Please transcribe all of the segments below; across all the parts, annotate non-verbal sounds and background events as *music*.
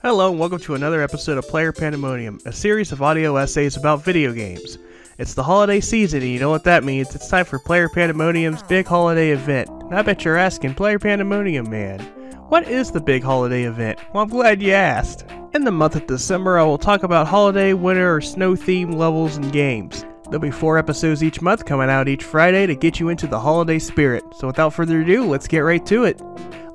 Hello and welcome to another episode of Player Pandemonium, a series of audio essays about video games. It's the holiday season and you know what that means. It's time for Player Pandemonium's big holiday event. And I bet you're asking, Player Pandemonium man, what is the big holiday event? Well, I'm glad you asked. In the month of December, I will talk about holiday, winter, or snow themed levels and games. There'll be four episodes each month coming out each Friday to get you into the holiday spirit. So without further ado, let's get right to it.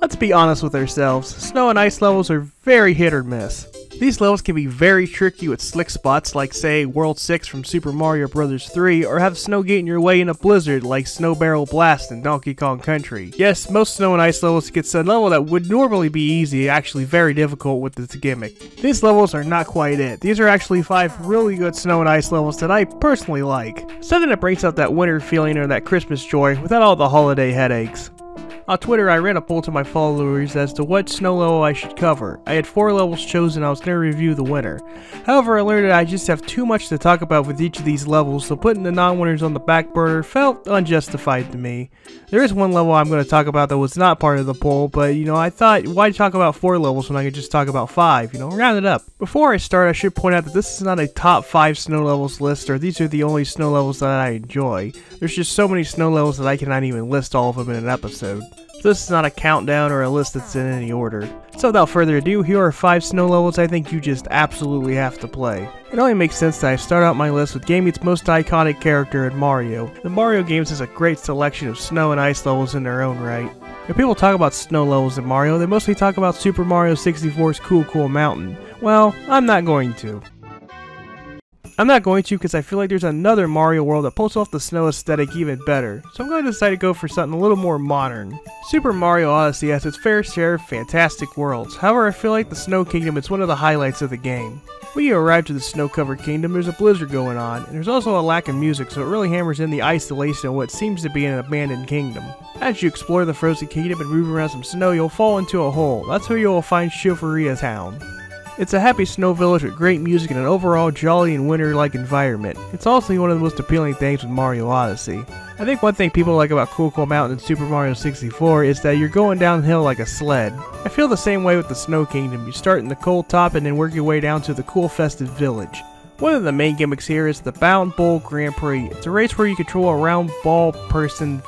Let's be honest with ourselves, snow and ice levels are very hit or miss. These levels can be very tricky with slick spots like say World 6 from Super Mario Bros. 3 or have snow get in your way in a blizzard like Snow Barrel Blast in Donkey Kong Country. Yes, most snow and ice levels get to a level that would normally be easy actually very difficult with this gimmick. These levels are not quite it. These are actually 5 really good snow and ice levels that I personally like. Something that brings out that winter feeling or that Christmas joy without all the holiday headaches. On Twitter, I ran a poll to my followers as to what snow level I should cover. I had four levels chosen, I was going to review the winner. However, I learned that I just have too much to talk about with each of these levels, so putting the non-winners on the back burner felt unjustified to me. There is one level I'm going to talk about that was not part of the poll, but you know, I thought, why talk about four levels when I could just talk about five? You know, round it up. Before I start, I should point out that this is not a top five snow levels list, or these are the only snow levels that I enjoy. There's just so many snow levels that I cannot even list all of them in an episode. This is not a countdown or a list that's in any order. So without further ado, here are 5 snow levels I think you just absolutely have to play. It only makes sense that I start out my list with GameEat's most iconic character in Mario. The Mario games has a great selection of snow and ice levels in their own right. When people talk about snow levels in Mario, they mostly talk about Super Mario 64's Cool Cool Mountain. Well, I'm not going to. I'm not going to because I feel like there's another Mario world that pulls off the snow aesthetic even better, so I'm going to decide to go for something a little more modern. Super Mario Odyssey has its fair share of fantastic worlds, however I feel like the Snow Kingdom is one of the highlights of the game. When you arrive to the snow-covered kingdom, there's a blizzard going on, and there's also a lack of music, so it really hammers in the isolation of what seems to be an abandoned kingdom. As you explore the frozen kingdom and move around some snow, you'll fall into a hole. That's where you'll find Shiveria Town. It's a happy snow village with great music and an overall jolly and winter-like environment. It's also one of the most appealing things with Mario Odyssey. I think one thing people like about Cool Cool Mountain in Super Mario 64 is that you're going downhill like a sled. I feel the same way with the Snow Kingdom. You start in the cold top and then work your way down to the cool festive village. One of the main gimmicks here is the Bound Bowl Grand Prix. It's a race where you control a round ball person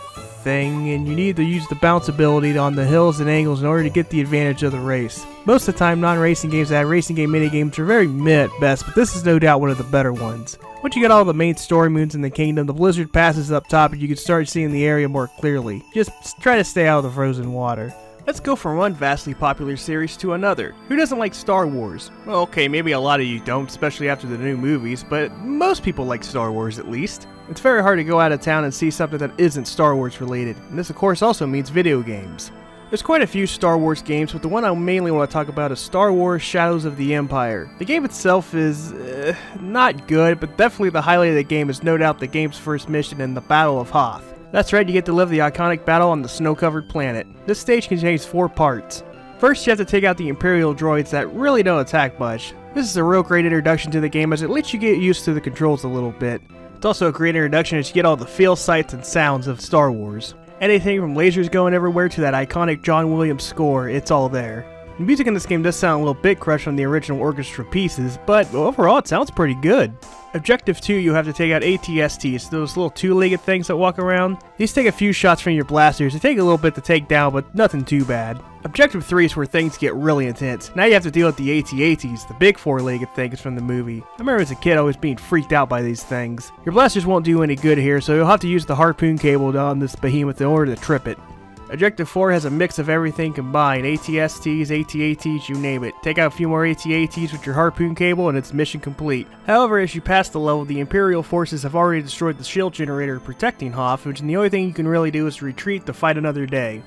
and you need to use the bounce ability on the hills and angles in order to get the advantage of the race. Most of the time, non-racing games that have racing game minigames are very meh at best, but this is no doubt one of the better ones. Once you get all the main story moons in the kingdom, the blizzard passes up top and you can start seeing the area more clearly. Just try to stay out of the frozen water. Let's go from one vastly popular series to another. Who doesn't like Star Wars? Well, okay, maybe a lot of you don't, especially after the new movies, but most people like Star Wars at least. It's very hard to go out of town and see something that isn't Star Wars related, and this of course also means video games. There's quite a few Star Wars games, but the one I mainly want to talk about is Star Wars Shadows of the Empire. The game itself is uh, not good, but definitely the highlight of the game is no doubt the game's first mission in the Battle of Hoth. That's right, you get to live the iconic battle on the snow-covered planet. This stage contains four parts. First, you have to take out the Imperial droids that really don't attack much. This is a real great introduction to the game as it lets you get used to the controls a little bit. It's also a great introduction as you get all the feel, sights, and sounds of Star Wars. Anything from lasers going everywhere to that iconic John Williams score, it's all there. The music in this game does sound a little bit crushed on the original orchestra pieces, but overall it sounds pretty good. Objective 2, you have to take out ATSTs, those little two-legged things that walk around. These take a few shots from your blasters. They take a little bit to take down, but nothing too bad. Objective 3 is where things get really intense. Now you have to deal with the AT-ATs, the big four-legged things from the movie. I remember as a kid always being freaked out by these things. Your blasters won't do any good here, so you'll have to use the harpoon cable on this behemoth in order to trip it. Objective 4 has a mix of everything combined, ATSTs, AT-ATs, you name it. Take out a few more AT-ATs with your harpoon cable and it's mission complete. However, as you pass the level, the Imperial forces have already destroyed the shield generator protecting Hoth, which the only thing you can really do is retreat to fight another day.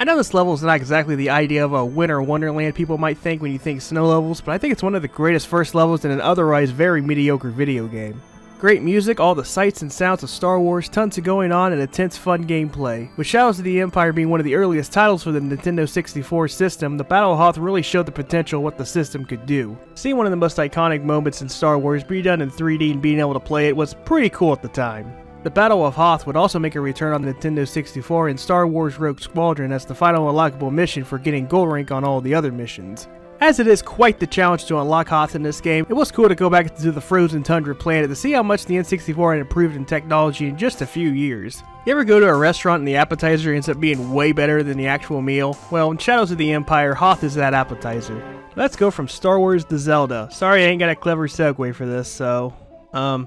I know this level is not exactly the idea of a winter wonderland people might think when you think snow levels, but I think it's one of the greatest first levels in an otherwise very mediocre video game. Great music, all the sights and sounds of Star Wars, tons of going on, and intense fun gameplay. With Shadows of the Empire being one of the earliest titles for the Nintendo 64 system, the Battle of Hoth really showed the potential what the system could do. Seeing one of the most iconic moments in Star Wars be done in 3D and being able to play it was pretty cool at the time. The Battle of Hoth would also make a return on the Nintendo 64 in Star Wars Rogue Squadron as the final unlockable mission for getting gold rank on all the other missions. As it is quite the challenge to unlock Hoth in this game, it was cool to go back to the frozen tundra planet to see how much the N64 had improved in technology in just a few years. You ever go to a restaurant and the appetizer ends up being way better than the actual meal? Well, in Shadows of the Empire, Hoth is that appetizer. Let's go from Star Wars to Zelda. Sorry I ain't got a clever segue for this, so... Um,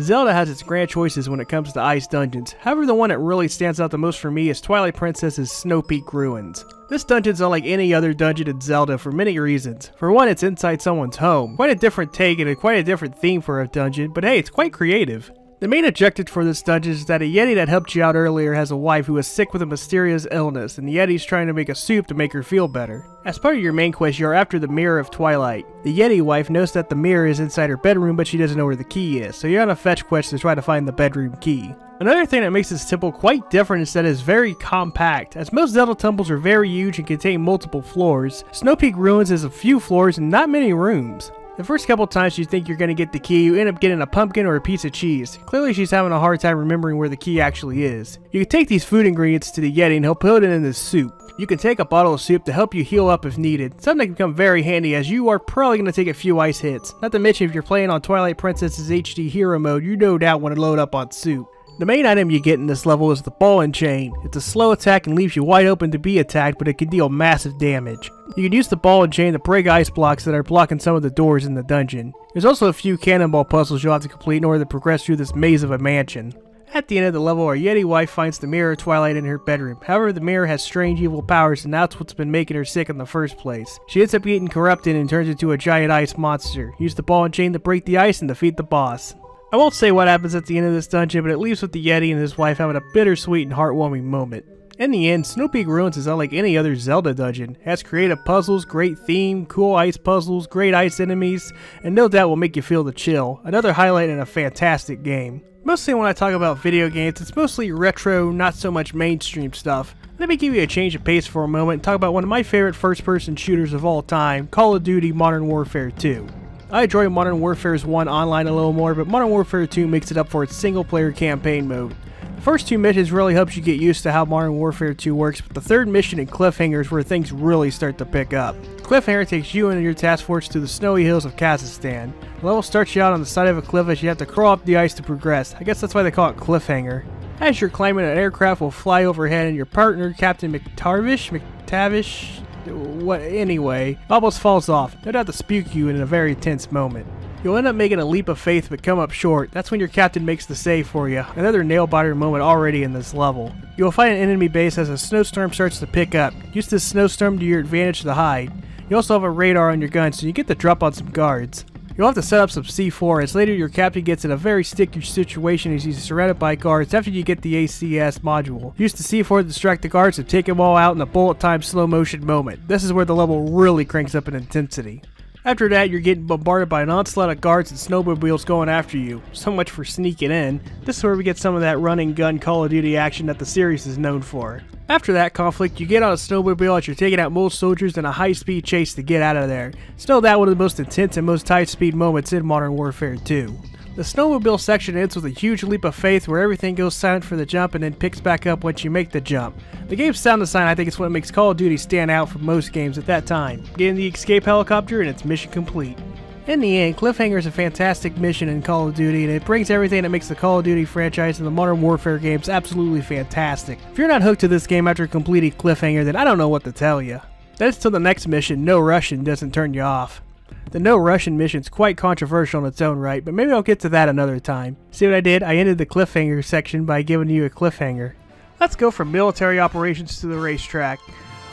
Zelda has its grand choices when it comes to ice dungeons. However, the one that really stands out the most for me is Twilight Princess's Snow Peak Ruins. This dungeon's unlike any other dungeon in Zelda for many reasons. For one, it's inside someone's home. Quite a different take and a quite a different theme for a dungeon, but hey, it's quite creative. The main objective for this dungeon is that a Yeti that helped you out earlier has a wife who is sick with a mysterious illness, and the Yeti's trying to make a soup to make her feel better. As part of your main quest, you are after the Mirror of Twilight. The Yeti wife knows that the mirror is inside her bedroom, but she doesn't know where the key is, so you're on a fetch quest to try to find the bedroom key. Another thing that makes this temple quite different is that it is very compact. As most Zelda temples are very huge and contain multiple floors, Snow Peak Ruins has a few floors and not many rooms. The first couple times you think you're going to get the key, you end up getting a pumpkin or a piece of cheese. Clearly she's having a hard time remembering where the key actually is. You can take these food ingredients to the Yeti and he'll put it in this soup. You can take a bottle of soup to help you heal up if needed, something that can become very handy as you are probably going to take a few ice hits. Not to mention if you're playing on Twilight Princess's HD Hero mode, you no doubt want to load up on soup. The main item you get in this level is the ball and chain. It's a slow attack and leaves you wide open to be attacked, but it can deal massive damage. You can use the ball and chain to break ice blocks that are blocking some of the doors in the dungeon. There's also a few cannonball puzzles you'll have to complete in order to progress through this maze of a mansion. At the end of the level, our Yeti wife finds the mirror Twilight in her bedroom. However, the mirror has strange evil powers and that's what's been making her sick in the first place. She ends up getting corrupted and turns into a giant ice monster. Use the ball and chain to break the ice and defeat the boss. I won't say what happens at the end of this dungeon, but it leaves with the Yeti and his wife having a bittersweet and heartwarming moment. In the end, Snow Peak Ruins is unlike any other Zelda dungeon. It has creative puzzles, great theme, cool ice puzzles, great ice enemies, and no doubt will make you feel the chill. Another highlight in a fantastic game. Mostly when I talk about video games, it's mostly retro, not so much mainstream stuff. Let me give you a change of pace for a moment and talk about one of my favorite first-person shooters of all time, Call of Duty Modern Warfare 2. I enjoy Modern Warfare 1 online a little more, but Modern Warfare 2 makes it up for its single player campaign mode. The first two missions really helps you get used to how Modern Warfare 2 works, but the third mission and Cliffhanger is where things really start to pick up. Cliffhanger takes you and your task force to the snowy hills of Kazakhstan. The level starts you out on the side of a cliff as you have to crawl up the ice to progress. I guess that's why they call it Cliffhanger. As you're climbing, an aircraft will fly overhead and your partner, Captain McTarvish, McTavish, what anyway, almost falls off. They'd have to spook you in a very tense moment. You'll end up making a leap of faith but come up short. That's when your captain makes the save for you. Another nail-biter moment already in this level. You will find an enemy base as a snowstorm starts to pick up. Use this snowstorm to your advantage to hide. You also have a radar on your gun so you get the drop on some guards. You'll have to set up some C4 as later your captain gets in a very sticky situation as he's surrounded by guards after you get the ACS module. Use the C4 to distract the guards and take them all out in a bullet time slow motion moment. This is where the level really cranks up in intensity. After that, you're getting bombarded by an onslaught of guards and snowmobiles going after you. So much for sneaking in. This is where we get some of that running gun Call of Duty action that the series is known for. After that conflict, you get on a snowmobile as you're taking out most soldiers in a high-speed chase to get out of there. Still that one of the most intense and most high-speed moments in Modern Warfare 2. The snowmobile section ends with a huge leap of faith where everything goes silent for the jump and then picks back up once you make the jump. The game's sound design I think is what makes Call of Duty stand out from most games at that time. Getting the escape helicopter and its mission complete. In the end, Cliffhanger is a fantastic mission in Call of Duty, and it brings everything that makes the Call of Duty franchise and the Modern Warfare games absolutely fantastic. If you're not hooked to this game after completing Cliffhanger, then I don't know what to tell you. That's till the next mission, No Russian, doesn't turn you off. The No Russian mission's quite controversial in its own right, but maybe I'll get to that another time. See what I did? I ended the cliffhanger section by giving you a cliffhanger. Let's go from military operations to the racetrack.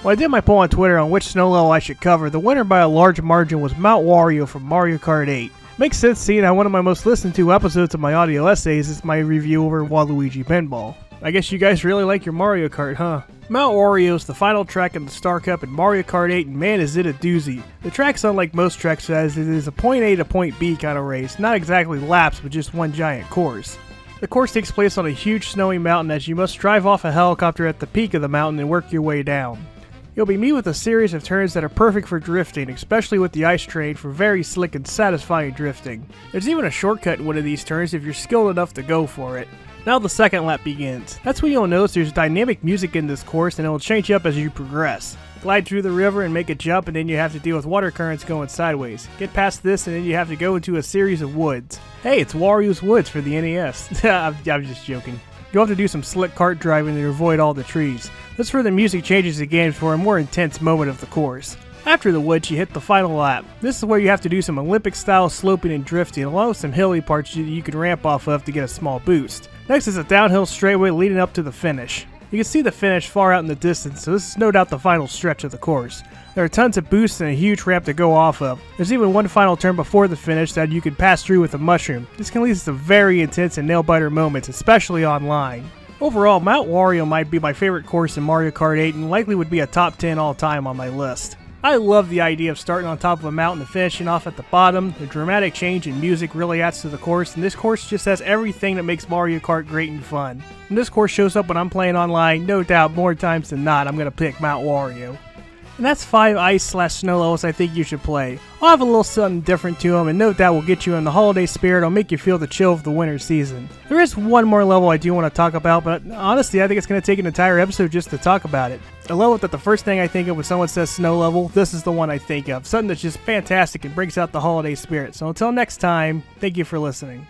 When I did my poll on Twitter on which snow level I should cover, the winner by a large margin was Mount Wario from Mario Kart 8. Makes sense seeing how one of my most listened to episodes of my audio essays is my review over Waluigi Pinball. I guess you guys really like your Mario Kart, huh? Mount Wario is the final track in the Star Cup in Mario Kart 8, and man is it a doozy. The track's unlike most tracks as it is a point A to point B kind of race, not exactly laps, but just one giant course. The course takes place on a huge snowy mountain as you must drive off a helicopter at the peak of the mountain and work your way down. You'll be met with a series of turns that are perfect for drifting, especially with the ice train for very slick and satisfying drifting. There's even a shortcut in one of these turns if you're skilled enough to go for it. Now the second lap begins. That's when you'll notice there's dynamic music in this course and it will change up as you progress. Glide through the river and make a jump and then you have to deal with water currents going sideways. Get past this and then you have to go into a series of woods. Hey, it's Wario's Woods for the NES. *laughs* I'm, I'm just joking. You'll have to do some slick kart driving to avoid all the trees. That's where the music changes again for a more intense moment of the course. After the woods, you hit the final lap. This is where you have to do some Olympic style sloping and drifting, along with some hilly parts that you can ramp off of to get a small boost. Next is a downhill straightaway leading up to the finish. You can see the finish far out in the distance, so this is no doubt the final stretch of the course. There are tons of boosts and a huge ramp to go off of. There's even one final turn before the finish that you can pass through with a mushroom. This can lead to very intense and nail-biter moments, especially online. Overall, Mount Wario might be my favorite course in Mario Kart 8 and likely would be a top 10 all time on my list. I love the idea of starting on top of a mountain and finishing off at the bottom. The dramatic change in music really adds to the course, and this course just has everything that makes Mario Kart great and fun. When this course shows up when I'm playing online, no doubt more times than not I'm going to pick Mount Wario. And that's 5 ice slash snow levels I think you should play. I'll have a little something different to them and no doubt will get you in the holiday spirit or make you feel the chill of the winter season. There is one more level I do want to talk about, but honestly I think it's going to take an entire episode just to talk about it. A level that the first thing I think of when someone says snow level, this is the one I think of. Something that's just fantastic and brings out the holiday spirit. So until next time, thank you for listening.